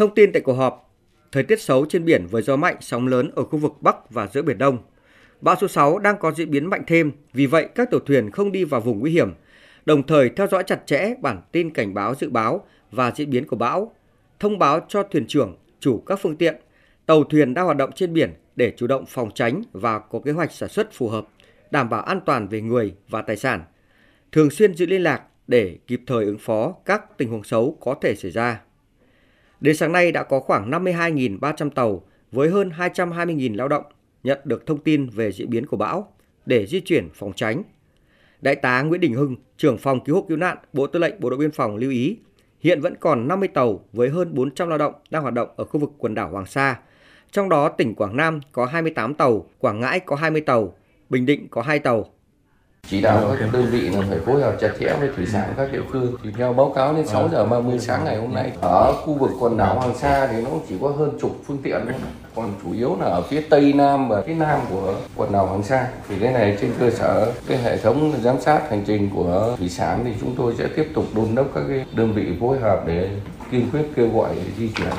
Thông tin tại cuộc họp, thời tiết xấu trên biển với gió mạnh, sóng lớn ở khu vực Bắc và giữa Biển Đông. Bão số 6 đang có diễn biến mạnh thêm, vì vậy các tàu thuyền không đi vào vùng nguy hiểm, đồng thời theo dõi chặt chẽ bản tin cảnh báo dự báo và diễn biến của bão, thông báo cho thuyền trưởng, chủ các phương tiện, tàu thuyền đang hoạt động trên biển để chủ động phòng tránh và có kế hoạch sản xuất phù hợp, đảm bảo an toàn về người và tài sản. Thường xuyên giữ liên lạc để kịp thời ứng phó các tình huống xấu có thể xảy ra. Đến sáng nay đã có khoảng 52.300 tàu với hơn 220.000 lao động nhận được thông tin về diễn biến của bão để di chuyển phòng tránh. Đại tá Nguyễn Đình Hưng, trưởng phòng cứu hộ cứu nạn, Bộ Tư lệnh Bộ đội Biên phòng lưu ý, hiện vẫn còn 50 tàu với hơn 400 lao động đang hoạt động ở khu vực quần đảo Hoàng Sa. Trong đó tỉnh Quảng Nam có 28 tàu, Quảng Ngãi có 20 tàu, Bình Định có 2 tàu, chỉ đạo các đơn vị là phải phối hợp chặt chẽ với thủy sản các địa phương. Thì theo báo cáo đến 6 giờ 30 sáng ngày hôm nay ở khu vực quần đảo Hoàng Sa thì nó chỉ có hơn chục phương tiện thôi. Còn chủ yếu là ở phía tây nam và phía nam của quần đảo Hoàng Sa. Thì cái này trên cơ sở cái hệ thống giám sát hành trình của thủy sản thì chúng tôi sẽ tiếp tục đôn đốc các cái đơn vị phối hợp để kiên quyết kêu gọi di chuyển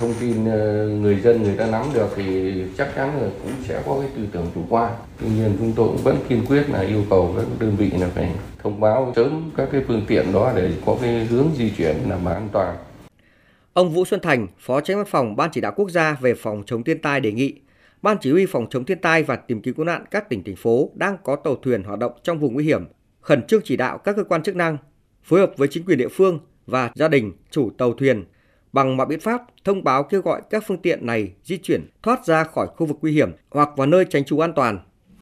thông tin ờ, người dân người ta nắm được thì chắc chắn là cũng sẽ có cái tư tưởng chủ quan. Tuy nhiên chúng tôi cũng vẫn kiên quyết là yêu cầu các đơn vị là phải thông báo sớm các cái phương tiện đó để có cái hướng di chuyển đảm bảo an toàn. Ông Vũ Xuân Thành, Phó Tránh Văn phòng Ban Chỉ đạo Quốc gia về phòng chống thiên tai đề nghị Ban Chỉ huy phòng chống thiên tai và tìm kiếm cứu nạn các tỉnh thành phố đang có tàu thuyền hoạt động trong vùng nguy hiểm, khẩn trương chỉ đạo các cơ quan chức năng phối hợp với chính quyền địa phương và gia đình chủ tàu thuyền bằng mọi biện pháp thông báo kêu gọi các phương tiện này di chuyển thoát ra khỏi khu vực nguy hiểm hoặc vào nơi tránh trú an toàn.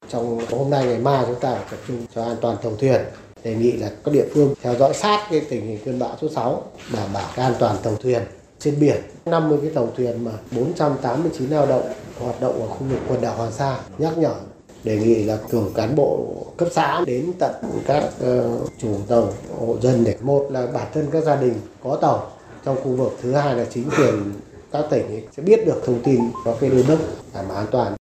Trong hôm nay ngày mai chúng ta phải tập trung cho an toàn tàu thuyền. Đề nghị là các địa phương theo dõi sát cái tình hình cơn bão số 6, đảm bảo cái an toàn tàu thuyền trên biển. 50 cái tàu thuyền mà 489 lao động hoạt động ở khu vực quần đảo Hoàng Sa nhắc nhở đề nghị là cử cán bộ cấp xã đến tận các uh, chủ tàu hộ dân để một là bản thân các gia đình có tàu trong khu vực thứ hai là chính quyền các tỉnh sẽ biết được thông tin có cái đôn đốc đảm bảo an toàn.